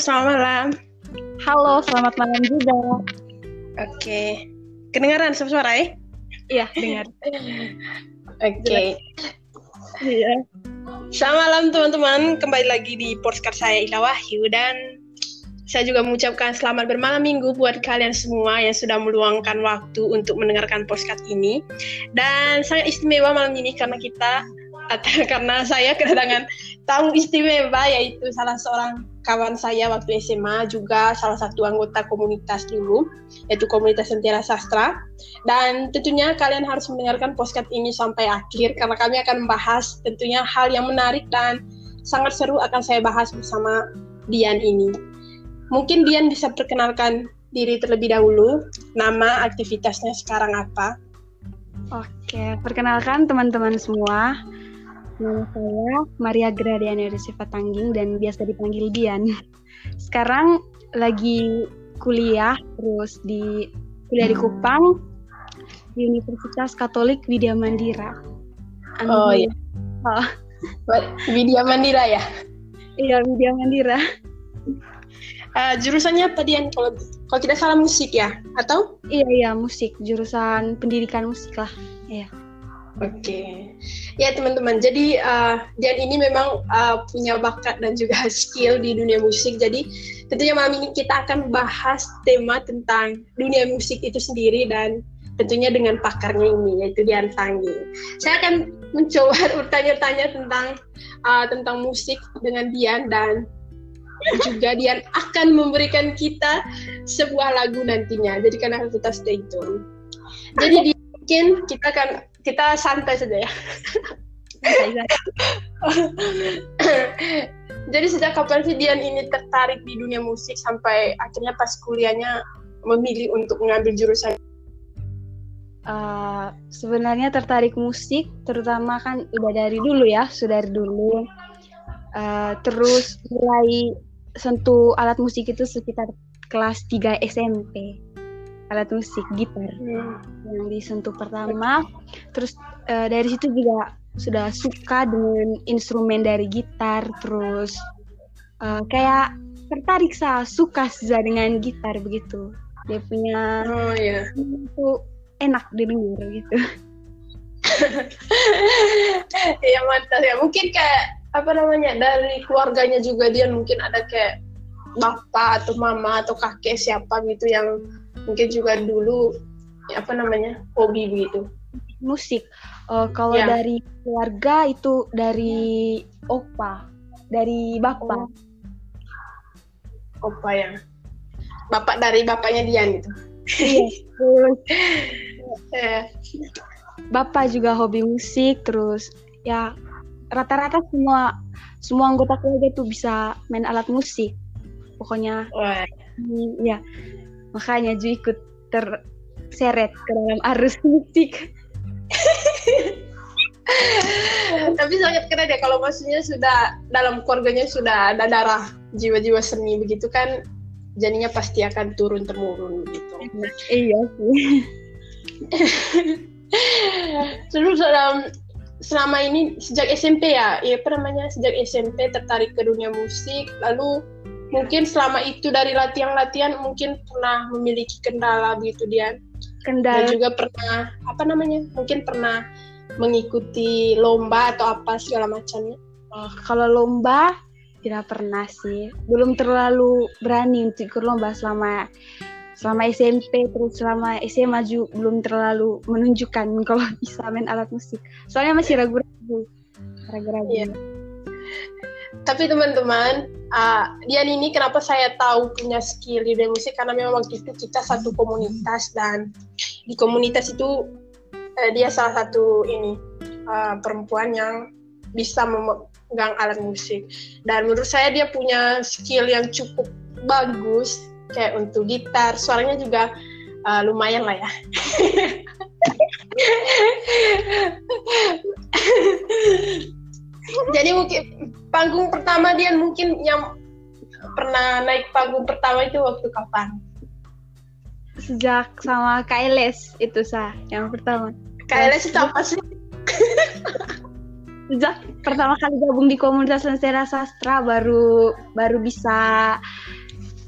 selamat malam. Halo, selamat malam juga. Oke. Kedengaran suara ya? Iya, dengar. Oke. Iya. Selamat malam teman-teman. Kembali lagi di podcast saya Ila Wahyu dan saya juga mengucapkan selamat bermalam minggu buat kalian semua yang sudah meluangkan waktu untuk mendengarkan podcast ini. Dan sangat istimewa malam ini karena kita atau karena saya kedatangan tamu istimewa yaitu salah seorang kawan saya waktu SMA juga salah satu anggota komunitas dulu yaitu komunitas Sentera Sastra dan tentunya kalian harus mendengarkan podcast ini sampai akhir karena kami akan membahas tentunya hal yang menarik dan sangat seru akan saya bahas bersama Dian ini. Mungkin Dian bisa perkenalkan diri terlebih dahulu, nama aktivitasnya sekarang apa? Oke, perkenalkan teman-teman semua. Nama saya Maria Gradiana Resifa Tangging dan biasa dipanggil Dian. Sekarang lagi kuliah terus di kuliah di Kupang di Universitas Katolik Widya Mandira. Oh iya. Oh. Widya Mandira ya? Iya, Widya Mandira. Uh, jurusannya apa Dian? Kalau kalau tidak salah musik ya? Atau? Iya, iya, musik. Jurusan pendidikan musik lah. Iya. Oke, okay. ya teman-teman. Jadi uh, Dian ini memang uh, punya bakat dan juga skill di dunia musik. Jadi tentunya malam ini kita akan bahas tema tentang dunia musik itu sendiri dan tentunya dengan pakarnya ini yaitu Dian Tanggi. Saya akan mencoba bertanya-tanya tentang uh, tentang musik dengan Dian dan juga Dian akan memberikan kita sebuah lagu nantinya. Jadi karena kita stay tune. Jadi mungkin kita akan kita santai saja ya. Jadi sejak kapan sih Dian ini tertarik di dunia musik sampai akhirnya pas kuliahnya memilih untuk mengambil jurusan? Uh, sebenarnya tertarik musik, terutama kan udah dari dulu ya, sudah dari dulu. Uh, terus mulai sentuh alat musik itu sekitar kelas 3 SMP alat musik gitar hmm. yang disentuh pertama. Terus uh, dari situ juga sudah suka dengan instrumen dari gitar terus uh, kayak tertarik sah suka sah dengan gitar begitu. Dia punya oh iya. itu enak didengar gitu. Ya mantap. Ya mungkin kayak apa namanya dari keluarganya juga dia mungkin ada kayak bapak atau mama atau kakek siapa gitu yang mungkin juga dulu apa namanya hobi begitu musik. Uh, kalau ya. dari keluarga itu dari opa dari bapak? Oh. opa ya. Bapak dari bapaknya Dian gitu. Iya bapak juga hobi musik terus ya rata-rata semua semua anggota keluarga itu bisa main alat musik. Pokoknya Wah. ya makanya Ju ikut terseret ke dalam arus musik. Tapi sangat keren ya kalau maksudnya sudah dalam keluarganya sudah ada darah jiwa-jiwa seni begitu kan jadinya pasti akan turun temurun gitu. Iya sih. Terus dalam selama ini sejak SMP ya, ya apa namanya sejak SMP tertarik ke dunia musik lalu mungkin selama itu dari latihan-latihan mungkin pernah memiliki kendala begitu dia kendala. Dan juga pernah apa namanya mungkin pernah mengikuti lomba atau apa segala macamnya. Oh, kalau lomba tidak pernah sih. Belum terlalu berani untuk ikut lomba selama selama SMP terus selama SMA juga belum terlalu menunjukkan kalau bisa main alat musik. Soalnya masih ragu-ragu. Ragu-ragu. yeah tapi teman-teman uh, Dian ini kenapa saya tahu punya skill di musik? Karena memang waktu itu kita satu komunitas dan di komunitas itu uh, dia salah satu ini uh, perempuan yang bisa memegang alat musik. Dan menurut saya dia punya skill yang cukup bagus kayak untuk gitar. Suaranya juga uh, lumayan lah ya jadi mungkin panggung pertama dia mungkin yang pernah naik panggung pertama itu waktu kapan? Sejak sama KLS itu sah yang pertama. KLS itu apa sih? sejak pertama kali gabung di komunitas Lentera Sastra baru baru bisa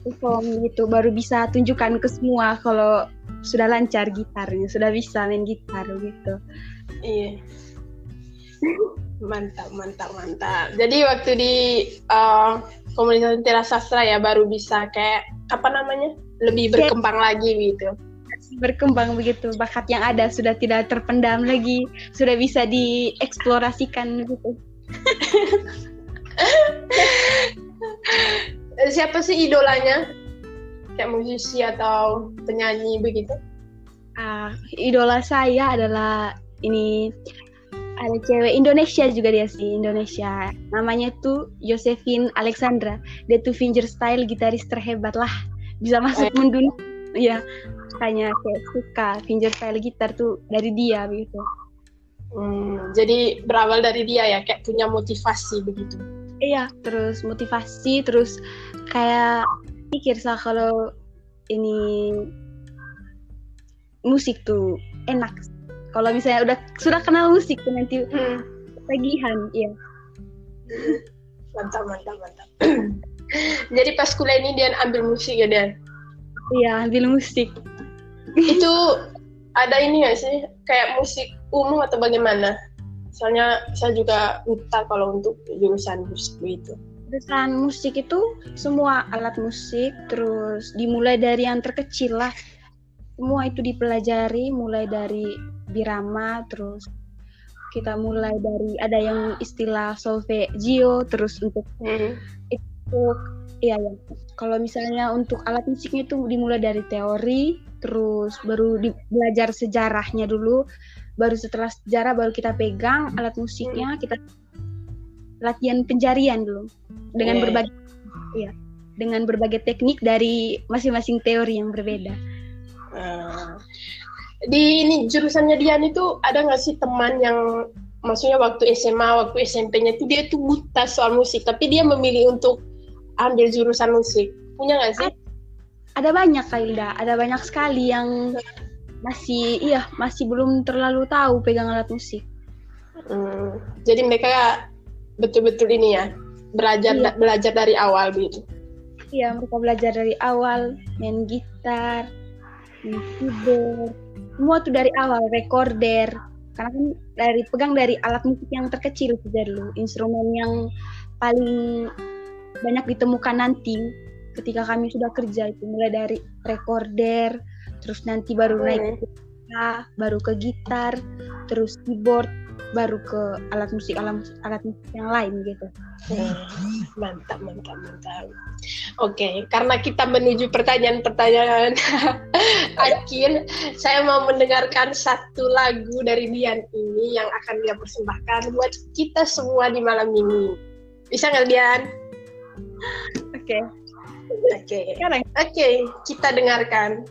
perform gitu, baru bisa tunjukkan ke semua kalau sudah lancar gitarnya, sudah bisa main gitar gitu. Iya. Mantap, mantap, mantap. Jadi waktu di uh, komunitas Lentera Sastra ya baru bisa kayak apa namanya? Lebih berkembang lagi gitu berkembang begitu bakat yang ada sudah tidak terpendam lagi sudah bisa dieksplorasikan gitu siapa sih idolanya kayak musisi atau penyanyi begitu uh, idola saya adalah ini ada cewek Indonesia juga dia sih Indonesia namanya tuh Josephine Alexandra dia tuh fingerstyle gitaris terhebat lah bisa masuk eh. mendunia ya makanya kayak suka fingerstyle gitar tuh dari dia begitu. Hmm, jadi berawal dari dia ya, kayak punya motivasi begitu. Iya, terus motivasi, terus kayak pikir sah kalau ini musik tuh enak. Kalau misalnya udah sudah kenal musik nanti hmm. tagihan, iya. Mantap, mantap, mantap. Jadi pas kuliah ini dia ambil musik ya Dan? Iya, ambil musik itu ada ini nggak sih kayak musik umum atau bagaimana? Soalnya saya juga buta kalau untuk jurusan musik itu. Jurusan musik itu semua alat musik, terus dimulai dari yang terkecil lah. Semua itu dipelajari, mulai dari birama, terus kita mulai dari ada yang istilah solfeggio, terus untuk hmm. itu iya ya. Kalau misalnya untuk alat musiknya itu dimulai dari teori, terus baru di, belajar sejarahnya dulu baru setelah sejarah baru kita pegang alat musiknya hmm. kita latihan penjarian dulu dengan yeah. berbagai ya dengan berbagai teknik dari masing-masing teori yang berbeda. Uh, di ini jurusannya Dian itu ada nggak sih teman yang maksudnya waktu SMA waktu SMP-nya itu dia tuh buta soal musik tapi dia memilih untuk ambil jurusan musik punya nggak sih? ada banyak Kailda, ada banyak sekali yang masih iya masih belum terlalu tahu pegang alat musik. Hmm, jadi mereka betul-betul ini ya belajar iya. belajar dari awal begitu. Iya mereka belajar dari awal main gitar, main keyboard, semua tuh dari awal recorder. Karena kan dari pegang dari alat musik yang terkecil saja dulu, instrumen yang paling banyak ditemukan nanti ketika kami sudah kerja itu. Mulai dari recorder terus nanti baru naik ke baru ke gitar terus keyboard baru ke alat musik alat musik, alat musik yang lain gitu hmm. mantap mantap mantap oke karena kita menuju pertanyaan-pertanyaan akhir saya mau mendengarkan satu lagu dari Dian ini yang akan dia persembahkan buat kita semua di malam ini bisa nggak Dian oke okay. Oke. Okay. Oke, okay, kita dengarkan.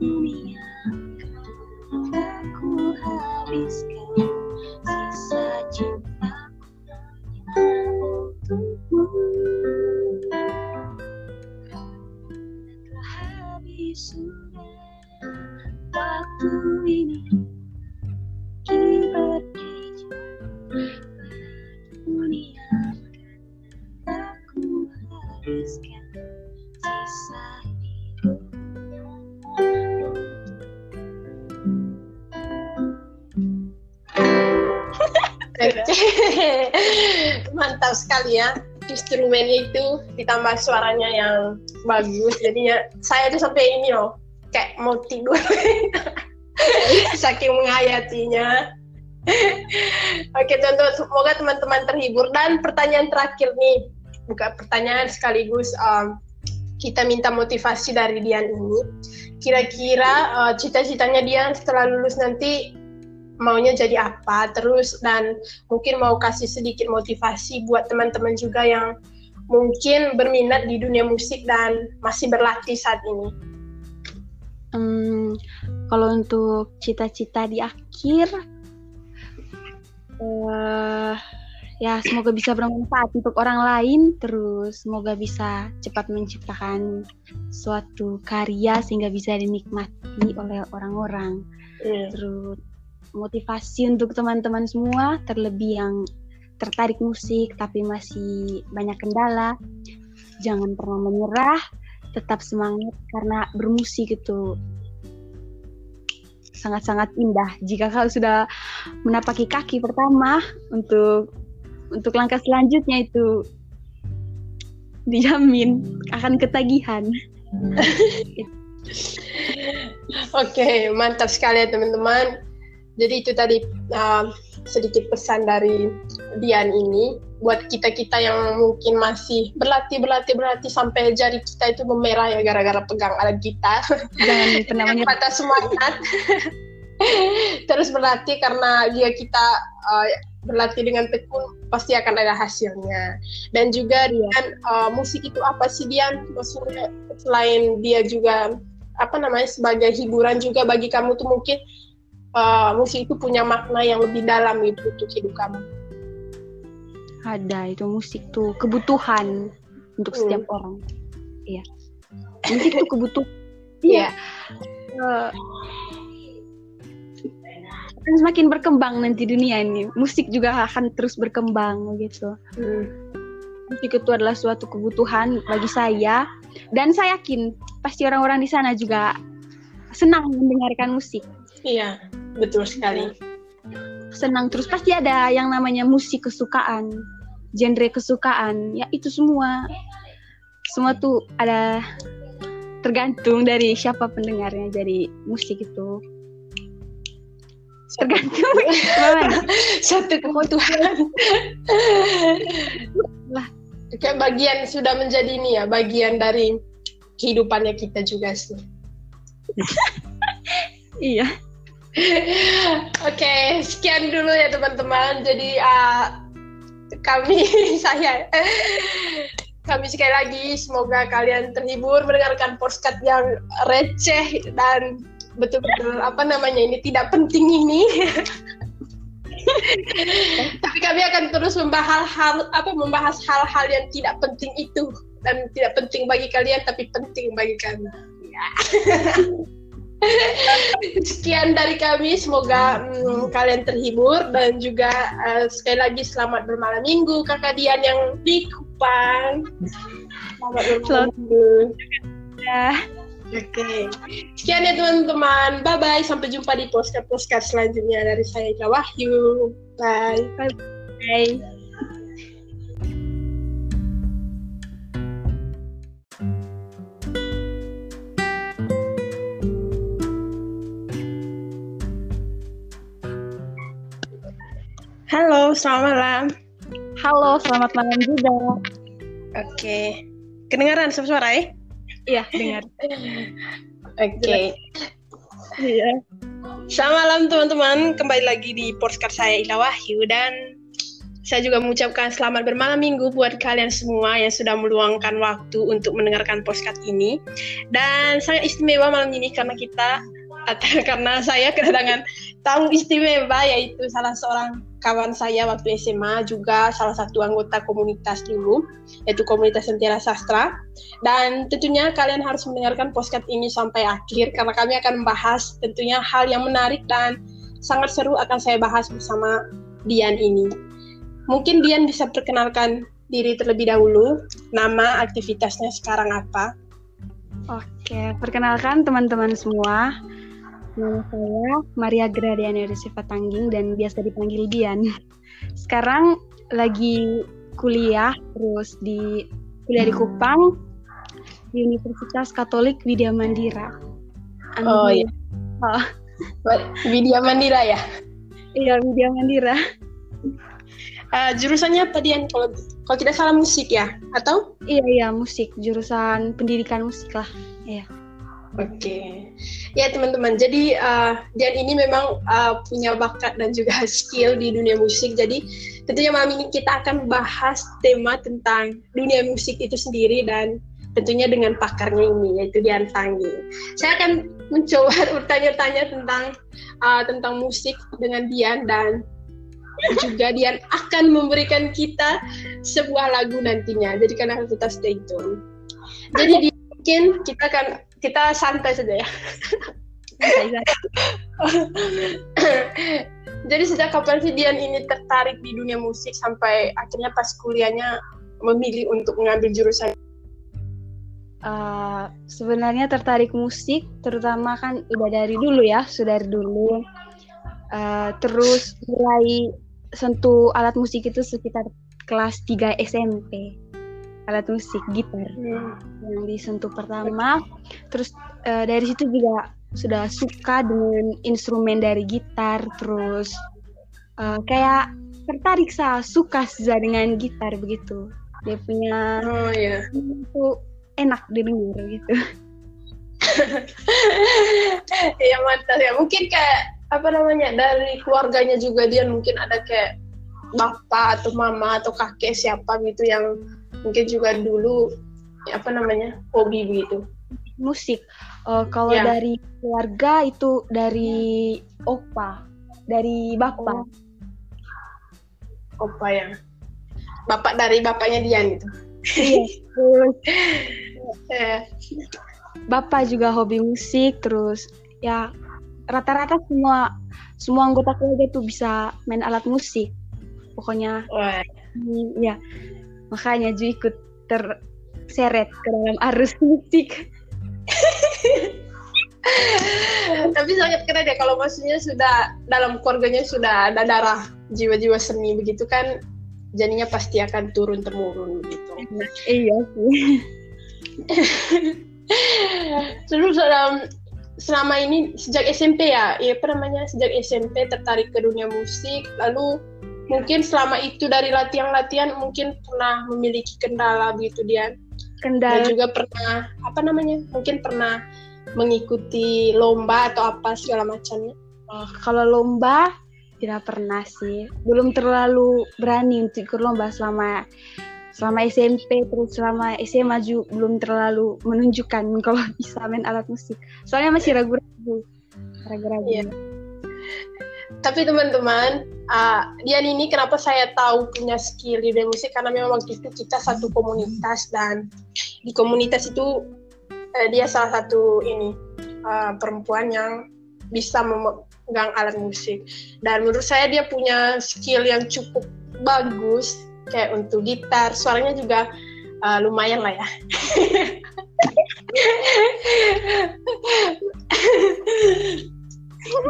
dunia. Aku habiskan instrumennya itu ditambah suaranya yang bagus. Jadinya saya tuh sampai ini loh kayak mau tidur. Saking menghayatinya. Oke teman-teman semoga teman-teman terhibur. Dan pertanyaan terakhir nih bukan pertanyaan sekaligus um, kita minta motivasi dari Dian ini. Kira-kira uh, cita-citanya Dian setelah lulus nanti maunya jadi apa? Terus dan mungkin mau kasih sedikit motivasi buat teman-teman juga yang mungkin berminat di dunia musik dan masih berlatih saat ini. Hmm, kalau untuk cita-cita di akhir, uh, ya semoga bisa bermanfaat untuk orang lain, terus semoga bisa cepat menciptakan suatu karya sehingga bisa dinikmati oleh orang-orang. Yeah. Terus motivasi untuk teman-teman semua, terlebih yang tertarik musik tapi masih banyak kendala. Jangan pernah menyerah, tetap semangat karena bermusik itu sangat-sangat indah. Jika kau sudah menapaki kaki pertama untuk untuk langkah selanjutnya itu dijamin akan ketagihan. Oke, mantap sekali ya teman-teman. Jadi itu tadi uh, sedikit pesan dari Dian ini buat kita kita yang mungkin masih berlatih berlatih berlatih sampai jari kita itu memerah ya gara-gara pegang alat gitar. Jangan pernah patah semangat. Terus berlatih karena jika kita uh, berlatih dengan tekun pasti akan ada hasilnya. Dan juga Dian uh, musik itu apa sih Dian? Maksudnya selain dia juga apa namanya sebagai hiburan juga bagi kamu tuh mungkin uh, musik itu punya makna yang lebih dalam itu untuk hidup kamu? Ada itu musik tuh kebutuhan untuk hmm. setiap orang. Iya. Musik itu kebutuhan. Iya. Uh, akan semakin berkembang nanti dunia ini. Musik juga akan terus berkembang gitu. Hmm. Musik itu adalah suatu kebutuhan bagi saya dan saya yakin pasti orang-orang di sana juga senang mendengarkan musik. Iya, betul sekali. Senang terus pasti ada yang namanya musik kesukaan, genre kesukaan. Ya itu semua. Semua tuh ada tergantung dari siapa pendengarnya. Jadi musik itu tergantung. Satu kebutuhan. Lah. Kayak bagian sudah menjadi ini ya bagian dari kehidupannya kita juga sih. Iya. Oke, sekian dulu ya teman-teman. Jadi uh, kami saya kami sekali lagi semoga kalian terhibur mendengarkan podcast yang receh dan betul-betul apa namanya ini tidak penting ini. Tapi kami akan terus membahas hal apa membahas hal-hal yang tidak penting itu dan tidak penting bagi kalian tapi penting bagi kami. Ya. Sekian dari kami, semoga hmm, kalian terhibur dan juga uh, sekali lagi selamat bermalam minggu kakak Dian yang di Kupang. Selamat bermalam minggu. Ya. Oke, okay. sekian ya teman-teman. Bye bye. Sampai jumpa di postcard selanjutnya dari saya Ika Wahyu. Bye. Bye. bye. Selamat malam. Halo, selamat malam juga. Oke. Kedengaran suara ya? Iya, dengar. Oke. Iya. Selamat malam teman-teman, kembali lagi di podcast saya Ila Wahyu dan saya juga mengucapkan selamat bermalam minggu buat kalian semua yang sudah meluangkan waktu untuk mendengarkan podcast ini. Dan sangat istimewa malam ini karena kita karena saya kedatangan tamu istimewa yaitu salah seorang kawan saya waktu SMA juga salah satu anggota komunitas dulu yaitu komunitas Sentira Sastra dan tentunya kalian harus mendengarkan podcast ini sampai akhir karena kami akan membahas tentunya hal yang menarik dan sangat seru akan saya bahas bersama Dian ini. Mungkin Dian bisa perkenalkan diri terlebih dahulu, nama aktivitasnya sekarang apa? Oke, perkenalkan teman-teman semua. Nama saya Maria Gradiana Resifa Tangging dan biasa dipanggil Dian. Sekarang lagi kuliah terus di kuliah di Kupang di Universitas Katolik Widya Mandira. Oh iya. Oh. Widya Mandira ya? Iya, Widya Mandira. Uh, jurusannya apa Dian? Kalau kalau tidak salah musik ya? Atau? Iya, iya, musik. Jurusan pendidikan musik lah. Iya. Oke, okay. ya teman-teman. Jadi uh, Dian ini memang uh, punya bakat dan juga skill di dunia musik. Jadi tentunya malam ini kita akan bahas tema tentang dunia musik itu sendiri dan tentunya dengan pakarnya ini yaitu Dian Tanggi. Saya akan mencoba bertanya-tanya tentang uh, tentang musik dengan Dian dan juga Dian akan memberikan kita sebuah lagu nantinya. Jadi karena kita stay tune. Jadi mungkin kita akan kita santai saja ya. Jadi sejak kapan sih Dian ini tertarik di dunia musik sampai akhirnya pas kuliahnya memilih untuk mengambil jurusan? Uh, sebenarnya tertarik musik, terutama kan udah dari dulu ya, sudah dari dulu. Uh, terus mulai sentuh alat musik itu sekitar kelas 3 SMP alat musik gitar hmm. yang disentuh pertama. Terus uh, dari situ juga sudah suka dengan instrumen dari gitar terus uh, kayak tertarik sah suka sah dengan gitar begitu. Dia punya oh iya. itu enak didengar gitu. Ya mantap. Ya mungkin kayak apa namanya dari keluarganya juga dia mungkin ada kayak bapak atau mama atau kakek siapa gitu yang mungkin juga dulu apa namanya hobi begitu musik. Uh, kalau ya. dari keluarga itu dari opa dari bapak. Oh. opa ya. Bapak dari bapaknya Dian gitu. Iya bapak juga hobi musik terus ya rata-rata semua semua anggota keluarga itu bisa main alat musik. Pokoknya Wah. ya makanya Ju ikut terseret ke dalam arus musik. Tapi sangat keren ya kalau maksudnya sudah dalam keluarganya sudah ada darah jiwa-jiwa seni begitu kan jadinya pasti akan turun temurun gitu. Iya sih. Terus dalam selama ini sejak SMP ya, ya apa namanya sejak SMP tertarik ke dunia musik lalu mungkin selama itu dari latihan-latihan mungkin pernah memiliki kendala begitu dia kendala. Dan juga pernah apa namanya mungkin pernah mengikuti lomba atau apa segala macamnya. Oh, kalau lomba tidak pernah sih. Belum terlalu berani untuk ikut lomba selama selama SMP terus selama SMA juga belum terlalu menunjukkan kalau bisa main alat musik. Soalnya masih ragu-ragu ragu-ragu. Yeah tapi teman-teman uh, Dian ini kenapa saya tahu punya skill di musik? Karena memang waktu itu kita satu komunitas dan di komunitas itu uh, dia salah satu ini uh, perempuan yang bisa memegang alat musik. Dan menurut saya dia punya skill yang cukup bagus kayak untuk gitar. Suaranya juga uh, lumayan lah ya.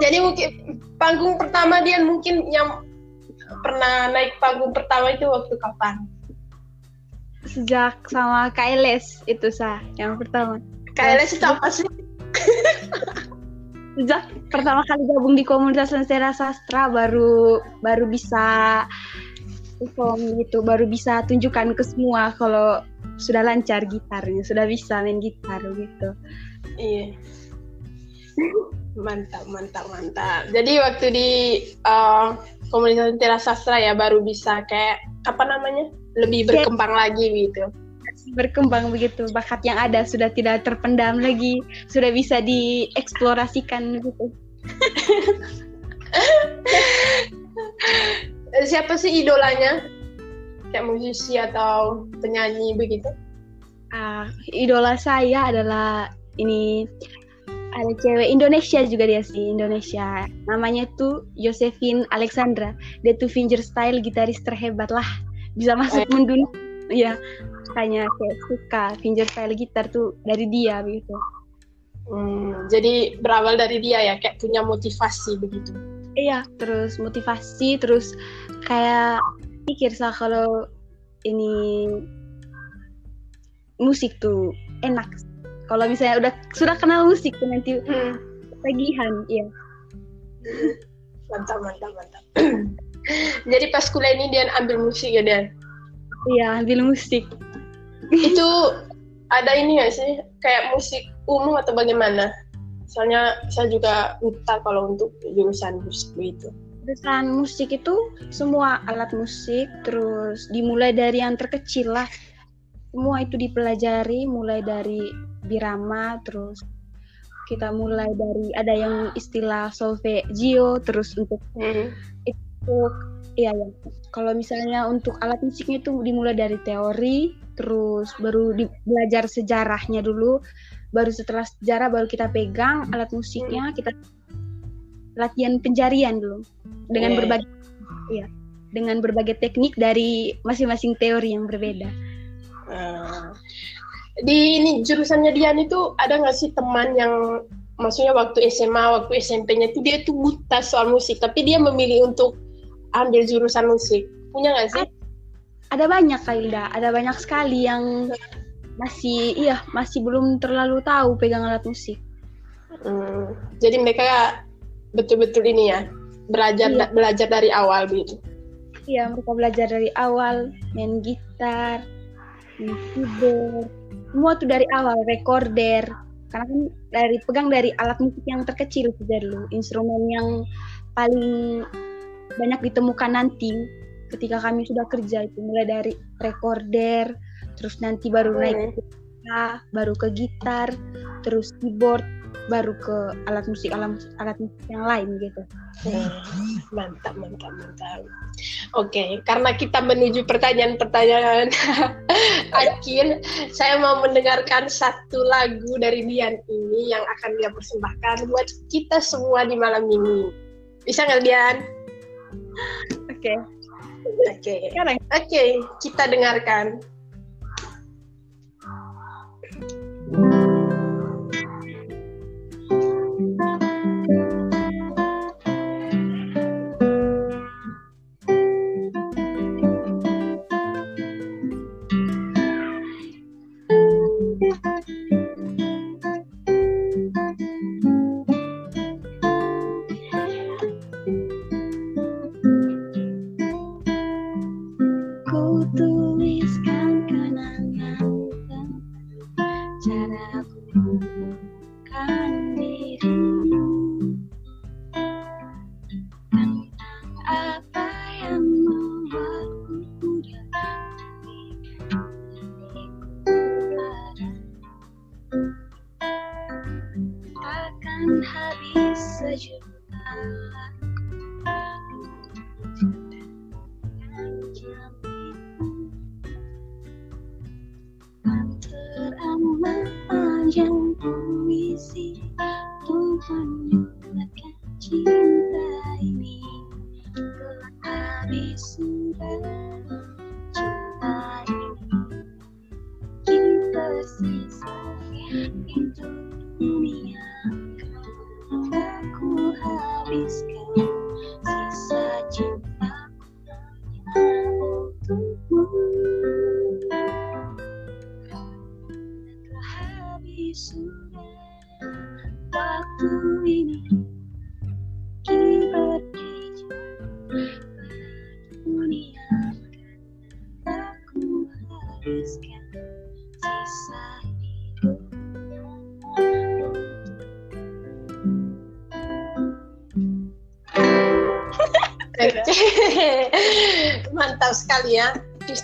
Jadi mungkin panggung pertama dia mungkin yang pernah naik panggung pertama itu waktu kapan? Sejak sama KLS itu sah yang pertama. KLS itu apa sih? Sejak pertama kali gabung di komunitas Sensera Sastra baru baru bisa perform gitu, baru bisa tunjukkan ke semua kalau sudah lancar gitarnya, sudah bisa main gitar gitu. Iya. Mantap, mantap, mantap. Jadi waktu di uh, komunitas Tira Sastra ya baru bisa kayak apa namanya lebih berkembang lagi gitu. berkembang begitu bakat yang ada sudah tidak terpendam lagi sudah bisa dieksplorasikan gitu siapa sih idolanya kayak musisi atau penyanyi begitu uh, idola saya adalah ini ada cewek Indonesia juga dia sih Indonesia. Namanya tuh Josephine Alexandra. Dia tuh fingerstyle gitaris terhebat lah. Bisa masuk eh. mendunia. Ya hanya kayak suka fingerstyle gitar tuh dari dia begitu. Hmm, jadi berawal dari dia ya kayak punya motivasi begitu. Iya terus motivasi terus kayak pikir sah kalau ini musik tuh enak kalau misalnya udah sudah kenal musik nanti hmm. tagihan iya. Mantap mantap mantap. Jadi pas kuliah ini dia ambil musik ya dia iya ambil musik. Itu ada ini gak sih? Kayak musik umum atau bagaimana? Soalnya saya juga buta kalau untuk jurusan musik begitu jurusan musik itu semua alat musik terus dimulai dari yang terkecil lah. Semua itu dipelajari mulai dari birama terus kita mulai dari ada yang istilah solfeggio terus untuk hmm. itu iya ya kalau misalnya untuk alat musiknya itu dimulai dari teori terus baru di, belajar sejarahnya dulu baru setelah sejarah baru kita pegang alat musiknya hmm. kita latihan penjarian dulu dengan yeah. berbagai ya dengan berbagai teknik dari masing-masing teori yang berbeda. Uh, di ini jurusannya Dian itu ada nggak sih teman yang maksudnya waktu SMA waktu SMP-nya itu dia tuh buta soal musik tapi dia memilih untuk ambil jurusan musik. Punya nggak sih? Ada banyak Kailda ada banyak sekali yang masih iya masih belum terlalu tahu pegang alat musik. Hmm, jadi mereka betul-betul ini ya belajar iya. belajar dari awal gitu iya mereka belajar dari awal main gitar main keyboard semua tuh dari awal recorder. Karena kan dari pegang dari alat musik yang terkecil saja dulu. Instrumen yang paling banyak ditemukan nanti ketika kami sudah kerja itu. Mulai dari recorder terus nanti baru naik ke gitar, baru ke gitar terus keyboard baru ke alat musik alat musik, alat musik yang lain gitu. mantap mantap mantap. Oke, okay, karena kita menuju pertanyaan-pertanyaan akhir, saya mau mendengarkan satu lagu dari Dian ini yang akan dia persembahkan buat kita semua di malam ini. Bisa nggak Dian? Oke. Okay. Oke. Okay. Oke, okay, kita dengarkan. Mantap sekali ya.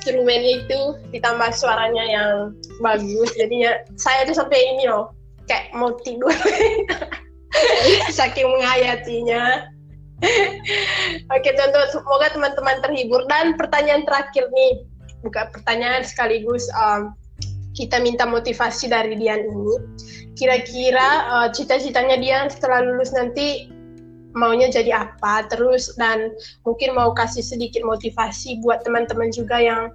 Instrumennya itu ditambah suaranya yang bagus. Jadinya saya tuh sampai ini loh kayak mau tidur. Saking menghayatinya. Oke teman-teman semoga teman-teman terhibur. Dan pertanyaan terakhir nih bukan pertanyaan sekaligus um, kita minta motivasi dari Dian ini. Kira-kira uh, cita-citanya Dian setelah lulus nanti maunya jadi apa terus dan mungkin mau kasih sedikit motivasi buat teman-teman juga yang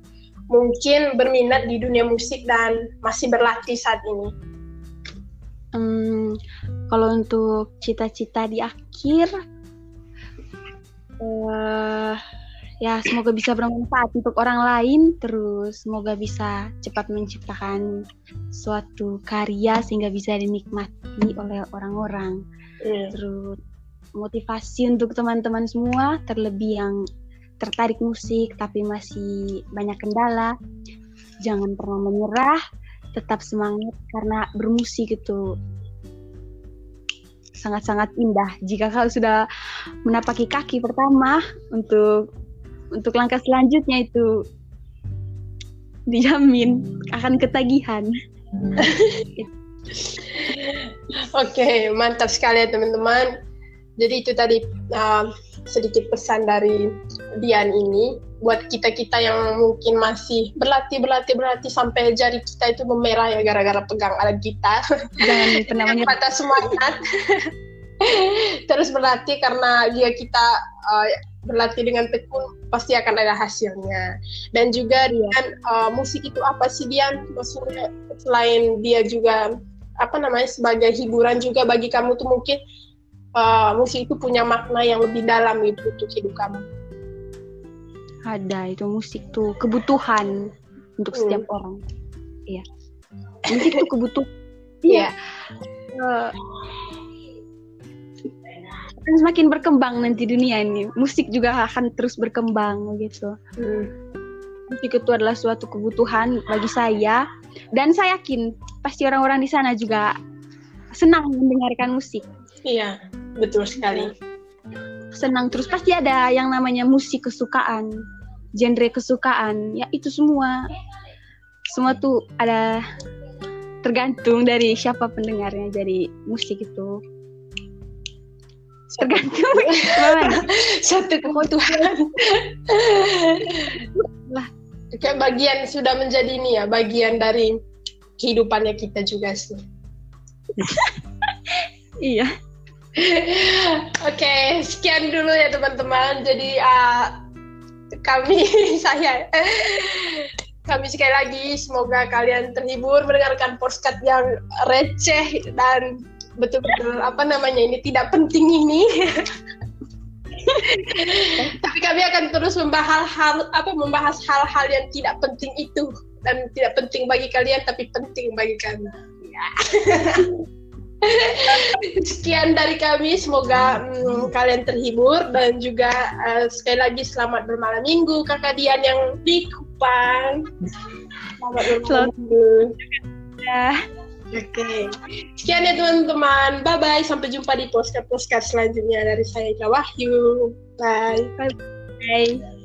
mungkin berminat di dunia musik dan masih berlatih saat ini. Hmm, kalau untuk cita-cita di akhir, uh, ya semoga bisa bermanfaat untuk orang lain, terus semoga bisa cepat menciptakan suatu karya sehingga bisa dinikmati oleh orang-orang. Yeah. Terus motivasi untuk teman-teman semua, terlebih yang tertarik musik tapi masih banyak kendala. Jangan pernah menyerah, tetap semangat karena bermusik itu sangat-sangat indah. Jika kau sudah menapaki kaki pertama untuk untuk langkah selanjutnya itu dijamin akan ketagihan. Oke, okay, mantap sekali ya teman-teman. Jadi itu tadi uh, sedikit pesan dari Dian ini buat kita kita yang mungkin masih berlatih berlatih berlatih sampai jari kita itu memerah ya gara-gara pegang alat gitar. Jangan pernah patah semangat. Terus berlatih karena jika kita uh, berlatih dengan tekun pasti akan ada hasilnya. Dan juga Dian uh, musik itu apa sih Dian? Maksudnya selain dia juga apa namanya sebagai hiburan juga bagi kamu tuh mungkin uh, musik itu punya makna yang lebih dalam gitu untuk hidup kamu? Ada itu musik tuh kebutuhan untuk hmm. setiap orang. Iya. Musik itu kebutuhan. Iya. Uh, akan semakin berkembang nanti dunia ini. Musik juga akan terus berkembang gitu. Hmm. Musik itu adalah suatu kebutuhan bagi saya dan saya yakin pasti orang-orang di sana juga senang mendengarkan musik. Iya, betul sekali. Senang. Terus pasti ada yang namanya musik kesukaan, genre kesukaan. Ya itu semua. Semua tuh ada tergantung dari siapa pendengarnya. Jadi musik itu tergantung. Satu kebutuhan. Lah. Kayak bagian sudah menjadi ini ya bagian dari kehidupannya kita juga sih. Iya Oke, sekian dulu ya teman-teman. Jadi uh, kami saya kami sekali lagi semoga kalian terhibur mendengarkan podcast yang receh dan betul-betul apa namanya ini tidak penting ini. Tapi kami akan terus membahas hal apa membahas hal-hal yang tidak penting itu dan tidak penting bagi kalian tapi penting bagi kami. Ya. Sekian dari kami, semoga hmm, kalian terhibur dan juga uh, sekali lagi selamat bermalam minggu kakak Dian yang di Kupang. Selamat bermalam minggu. Ya. Oke, okay. sekian ya teman-teman. Bye bye. Sampai jumpa di podcast podcast selanjutnya dari saya Wahyu. Bye. Bye. bye.